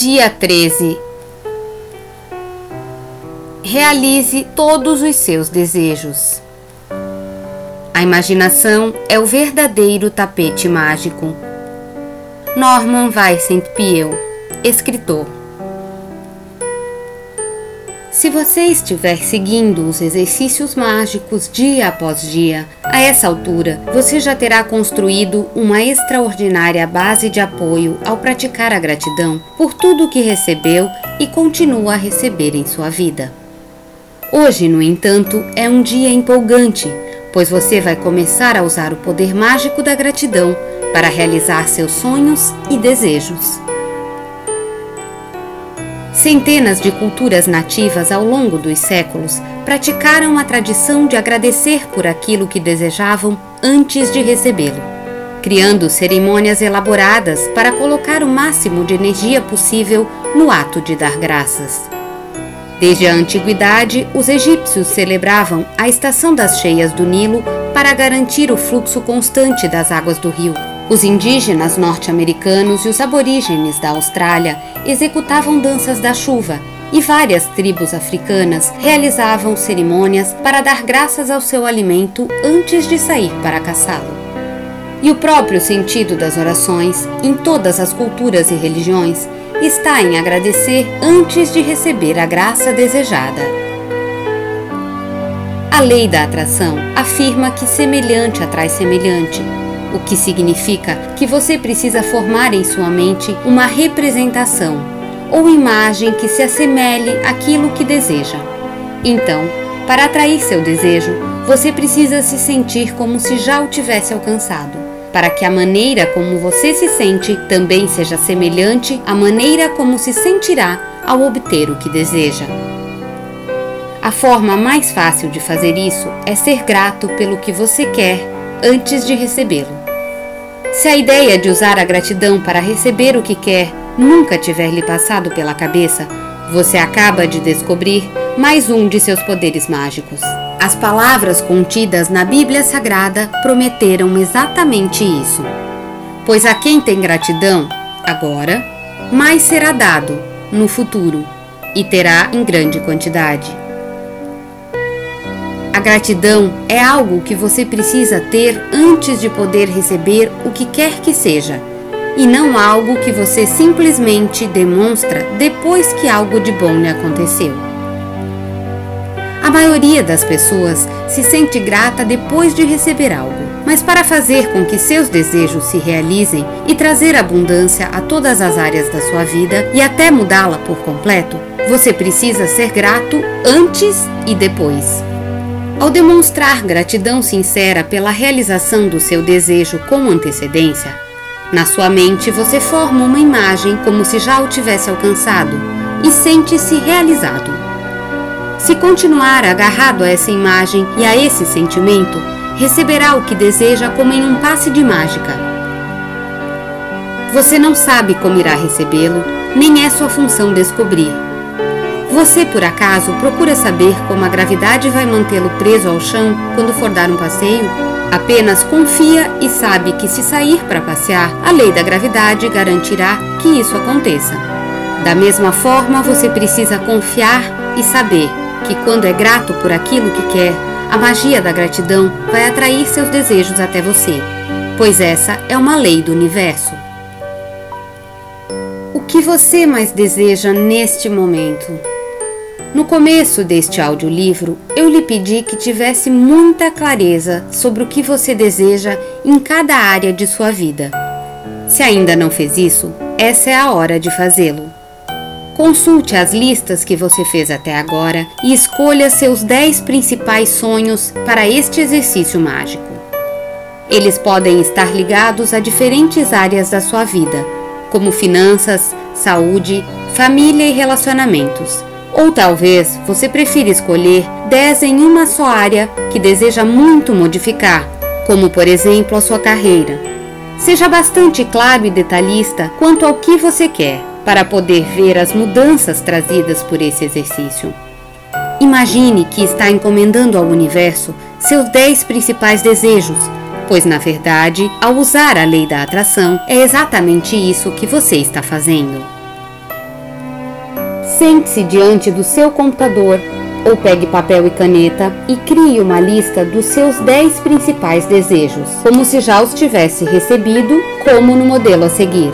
Dia 13 Realize todos os seus desejos. A imaginação é o verdadeiro tapete mágico. Norman Vincent Peale, escritor. Se você estiver seguindo os exercícios mágicos dia após dia, a essa altura você já terá construído uma extraordinária base de apoio ao praticar a gratidão por tudo o que recebeu e continua a receber em sua vida. Hoje, no entanto, é um dia empolgante pois você vai começar a usar o poder mágico da gratidão para realizar seus sonhos e desejos. Centenas de culturas nativas ao longo dos séculos praticaram a tradição de agradecer por aquilo que desejavam antes de recebê-lo, criando cerimônias elaboradas para colocar o máximo de energia possível no ato de dar graças. Desde a antiguidade, os egípcios celebravam a estação das cheias do Nilo para garantir o fluxo constante das águas do rio. Os indígenas norte-americanos e os aborígenes da Austrália executavam danças da chuva e várias tribos africanas realizavam cerimônias para dar graças ao seu alimento antes de sair para caçá-lo. E o próprio sentido das orações, em todas as culturas e religiões, está em agradecer antes de receber a graça desejada. A lei da atração afirma que semelhante atrai semelhante, o que significa que você precisa formar em sua mente uma representação ou imagem que se assemelhe àquilo que deseja. Então, para atrair seu desejo, você precisa se sentir como se já o tivesse alcançado para que a maneira como você se sente também seja semelhante à maneira como se sentirá ao obter o que deseja. A forma mais fácil de fazer isso é ser grato pelo que você quer antes de recebê-lo. Se a ideia de usar a gratidão para receber o que quer nunca tiver lhe passado pela cabeça, você acaba de descobrir mais um de seus poderes mágicos. As palavras contidas na Bíblia Sagrada prometeram exatamente isso. Pois a quem tem gratidão, agora, mais será dado no futuro e terá em grande quantidade. A gratidão é algo que você precisa ter antes de poder receber o que quer que seja, e não algo que você simplesmente demonstra depois que algo de bom lhe aconteceu. A maioria das pessoas se sente grata depois de receber algo, mas para fazer com que seus desejos se realizem e trazer abundância a todas as áreas da sua vida e até mudá-la por completo, você precisa ser grato antes e depois. Ao demonstrar gratidão sincera pela realização do seu desejo com antecedência, na sua mente você forma uma imagem como se já o tivesse alcançado e sente-se realizado. Se continuar agarrado a essa imagem e a esse sentimento, receberá o que deseja como em um passe de mágica. Você não sabe como irá recebê-lo, nem é sua função descobrir. Você, por acaso, procura saber como a gravidade vai mantê-lo preso ao chão quando for dar um passeio? Apenas confia e sabe que, se sair para passear, a lei da gravidade garantirá que isso aconteça. Da mesma forma, você precisa confiar e saber que, quando é grato por aquilo que quer, a magia da gratidão vai atrair seus desejos até você, pois essa é uma lei do universo. O que você mais deseja neste momento? No começo deste audiolivro, eu lhe pedi que tivesse muita clareza sobre o que você deseja em cada área de sua vida. Se ainda não fez isso, essa é a hora de fazê-lo. Consulte as listas que você fez até agora e escolha seus 10 principais sonhos para este exercício mágico. Eles podem estar ligados a diferentes áreas da sua vida, como finanças, saúde, família e relacionamentos. Ou talvez você prefira escolher 10 em uma só área que deseja muito modificar, como por exemplo a sua carreira. Seja bastante claro e detalhista quanto ao que você quer para poder ver as mudanças trazidas por esse exercício. Imagine que está encomendando ao universo seus 10 principais desejos, pois na verdade, ao usar a lei da atração, é exatamente isso que você está fazendo. Sente-se diante do seu computador ou pegue papel e caneta e crie uma lista dos seus 10 principais desejos, como se já os tivesse recebido, como no modelo a seguir.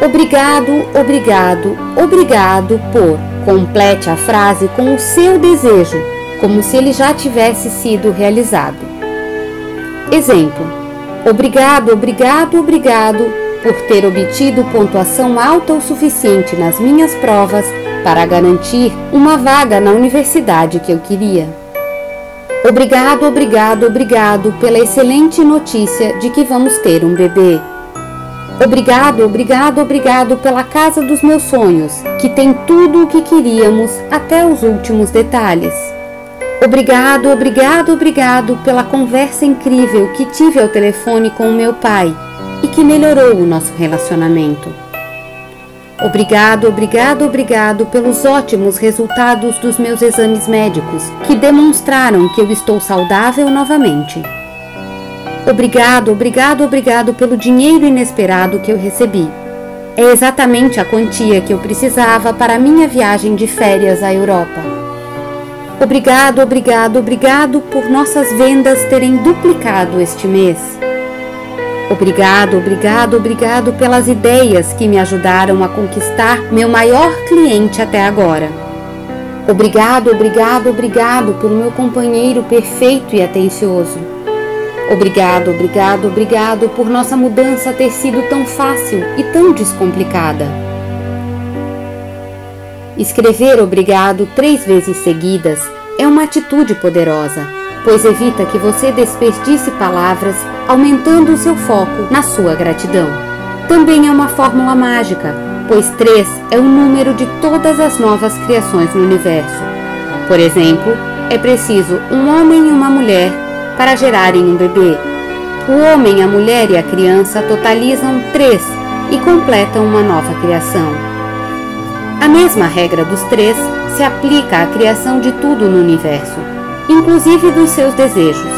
Obrigado, obrigado, obrigado por. Complete a frase com o seu desejo, como se ele já tivesse sido realizado. Exemplo: Obrigado, obrigado, obrigado por ter obtido pontuação alta o suficiente nas minhas provas para garantir uma vaga na universidade que eu queria. Obrigado, obrigado, obrigado pela excelente notícia de que vamos ter um bebê. Obrigado, obrigado, obrigado pela casa dos meus sonhos, que tem tudo o que queríamos até os últimos detalhes. Obrigado, obrigado, obrigado pela conversa incrível que tive ao telefone com o meu pai e que melhorou o nosso relacionamento. Obrigado, obrigado, obrigado pelos ótimos resultados dos meus exames médicos, que demonstraram que eu estou saudável novamente. Obrigado, obrigado, obrigado pelo dinheiro inesperado que eu recebi. É exatamente a quantia que eu precisava para a minha viagem de férias à Europa. Obrigado, obrigado, obrigado por nossas vendas terem duplicado este mês. Obrigado, obrigado, obrigado pelas ideias que me ajudaram a conquistar meu maior cliente até agora. Obrigado, obrigado, obrigado pelo meu companheiro perfeito e atencioso. Obrigado, obrigado, obrigado por nossa mudança ter sido tão fácil e tão descomplicada. Escrever obrigado três vezes seguidas é uma atitude poderosa pois evita que você desperdice palavras, aumentando o seu foco na sua gratidão. Também é uma fórmula mágica, pois 3 é o número de todas as novas criações no universo. Por exemplo, é preciso um homem e uma mulher para gerarem um bebê. O homem, a mulher e a criança totalizam 3 e completam uma nova criação. A mesma regra dos três se aplica à criação de tudo no universo inclusive dos seus desejos.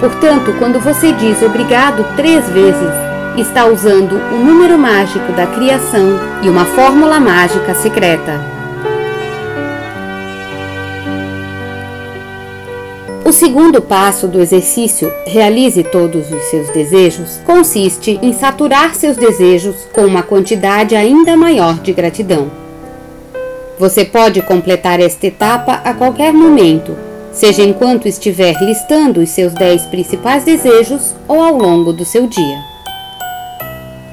Portanto, quando você diz obrigado três vezes, está usando o número mágico da criação e uma fórmula mágica secreta. O segundo passo do exercício Realize todos os seus desejos consiste em saturar seus desejos com uma quantidade ainda maior de gratidão. Você pode completar esta etapa a qualquer momento, seja enquanto estiver listando os seus 10 principais desejos ou ao longo do seu dia.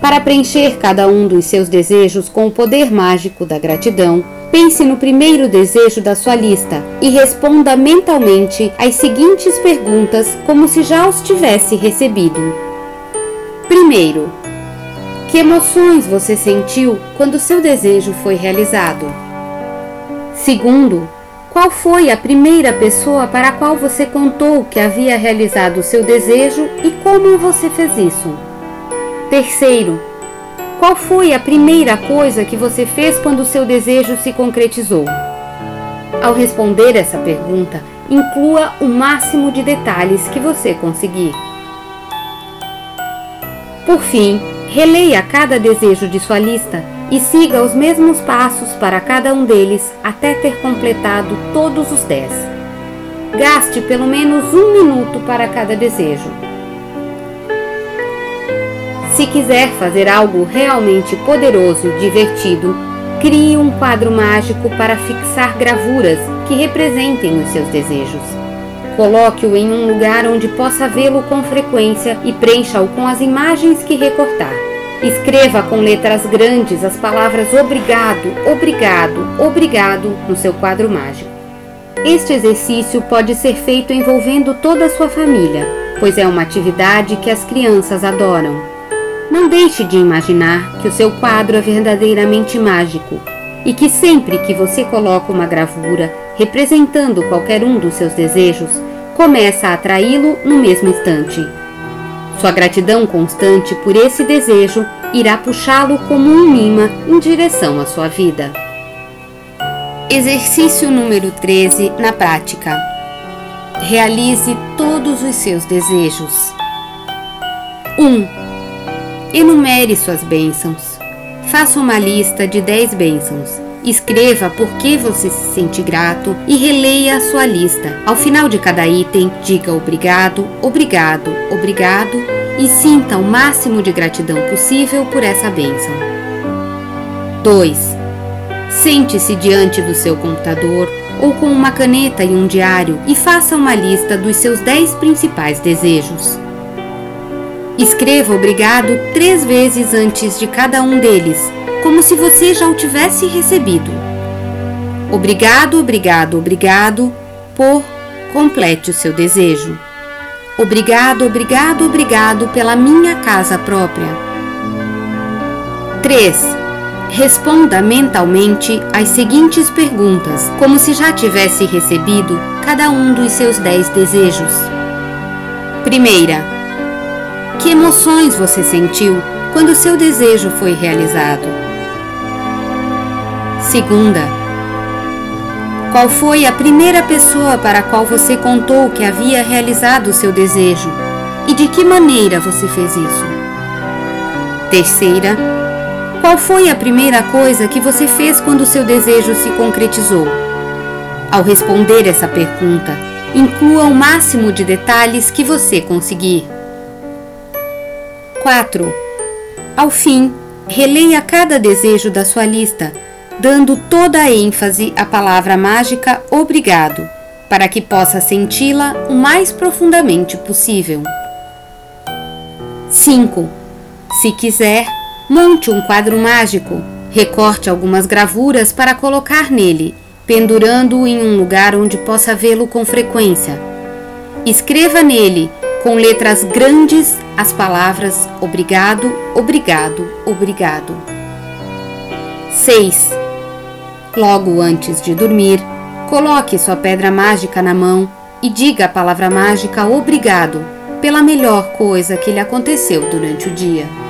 Para preencher cada um dos seus desejos com o poder mágico da gratidão, pense no primeiro desejo da sua lista e responda mentalmente as seguintes perguntas como se já os tivesse recebido. Primeiro, que emoções você sentiu quando seu desejo foi realizado? Segundo, qual foi a primeira pessoa para a qual você contou que havia realizado o seu desejo e como você fez isso? Terceiro, qual foi a primeira coisa que você fez quando o seu desejo se concretizou? Ao responder essa pergunta, inclua o máximo de detalhes que você conseguir. Por fim, releia cada desejo de sua lista e siga os mesmos passos para cada um deles até ter completado todos os dez. Gaste pelo menos um minuto para cada desejo. Se quiser fazer algo realmente poderoso e divertido, crie um quadro mágico para fixar gravuras que representem os seus desejos. Coloque-o em um lugar onde possa vê-lo com frequência e preencha-o com as imagens que recortar. Escreva com letras grandes as palavras obrigado, obrigado, obrigado no seu quadro mágico. Este exercício pode ser feito envolvendo toda a sua família, pois é uma atividade que as crianças adoram. Não deixe de imaginar que o seu quadro é verdadeiramente mágico e que sempre que você coloca uma gravura representando qualquer um dos seus desejos, começa a atraí-lo no mesmo instante. Sua gratidão constante por esse desejo irá puxá-lo como um imã em direção à sua vida. Exercício número 13 na prática. Realize todos os seus desejos. 1. Um, enumere suas bênçãos. Faça uma lista de 10 bênçãos. Escreva por que você se sente grato e releia a sua lista. Ao final de cada item, diga obrigado, obrigado, obrigado e sinta o máximo de gratidão possível por essa bênção. 2. Sente-se diante do seu computador ou com uma caneta e um diário e faça uma lista dos seus 10 principais desejos. Escreva obrigado três vezes antes de cada um deles, como se você já o tivesse recebido. Obrigado, obrigado, obrigado por complete o seu desejo. Obrigado, obrigado, obrigado pela minha casa própria. 3. Responda mentalmente as seguintes perguntas, como se já tivesse recebido cada um dos seus 10 desejos. Primeira, que emoções você sentiu quando seu desejo foi realizado? Segunda, qual foi a primeira pessoa para a qual você contou que havia realizado o seu desejo e de que maneira você fez isso? Terceira, qual foi a primeira coisa que você fez quando o seu desejo se concretizou? Ao responder essa pergunta, inclua o máximo de detalhes que você conseguir. 4. Ao fim, releia cada desejo da sua lista, dando toda a ênfase à palavra mágica obrigado, para que possa senti-la o mais profundamente possível. 5. Se quiser, monte um quadro mágico, recorte algumas gravuras para colocar nele, pendurando-o em um lugar onde possa vê-lo com frequência. Escreva nele com letras grandes as palavras obrigado, obrigado, obrigado. 6. Logo antes de dormir, coloque sua pedra mágica na mão e diga a palavra mágica obrigado pela melhor coisa que lhe aconteceu durante o dia.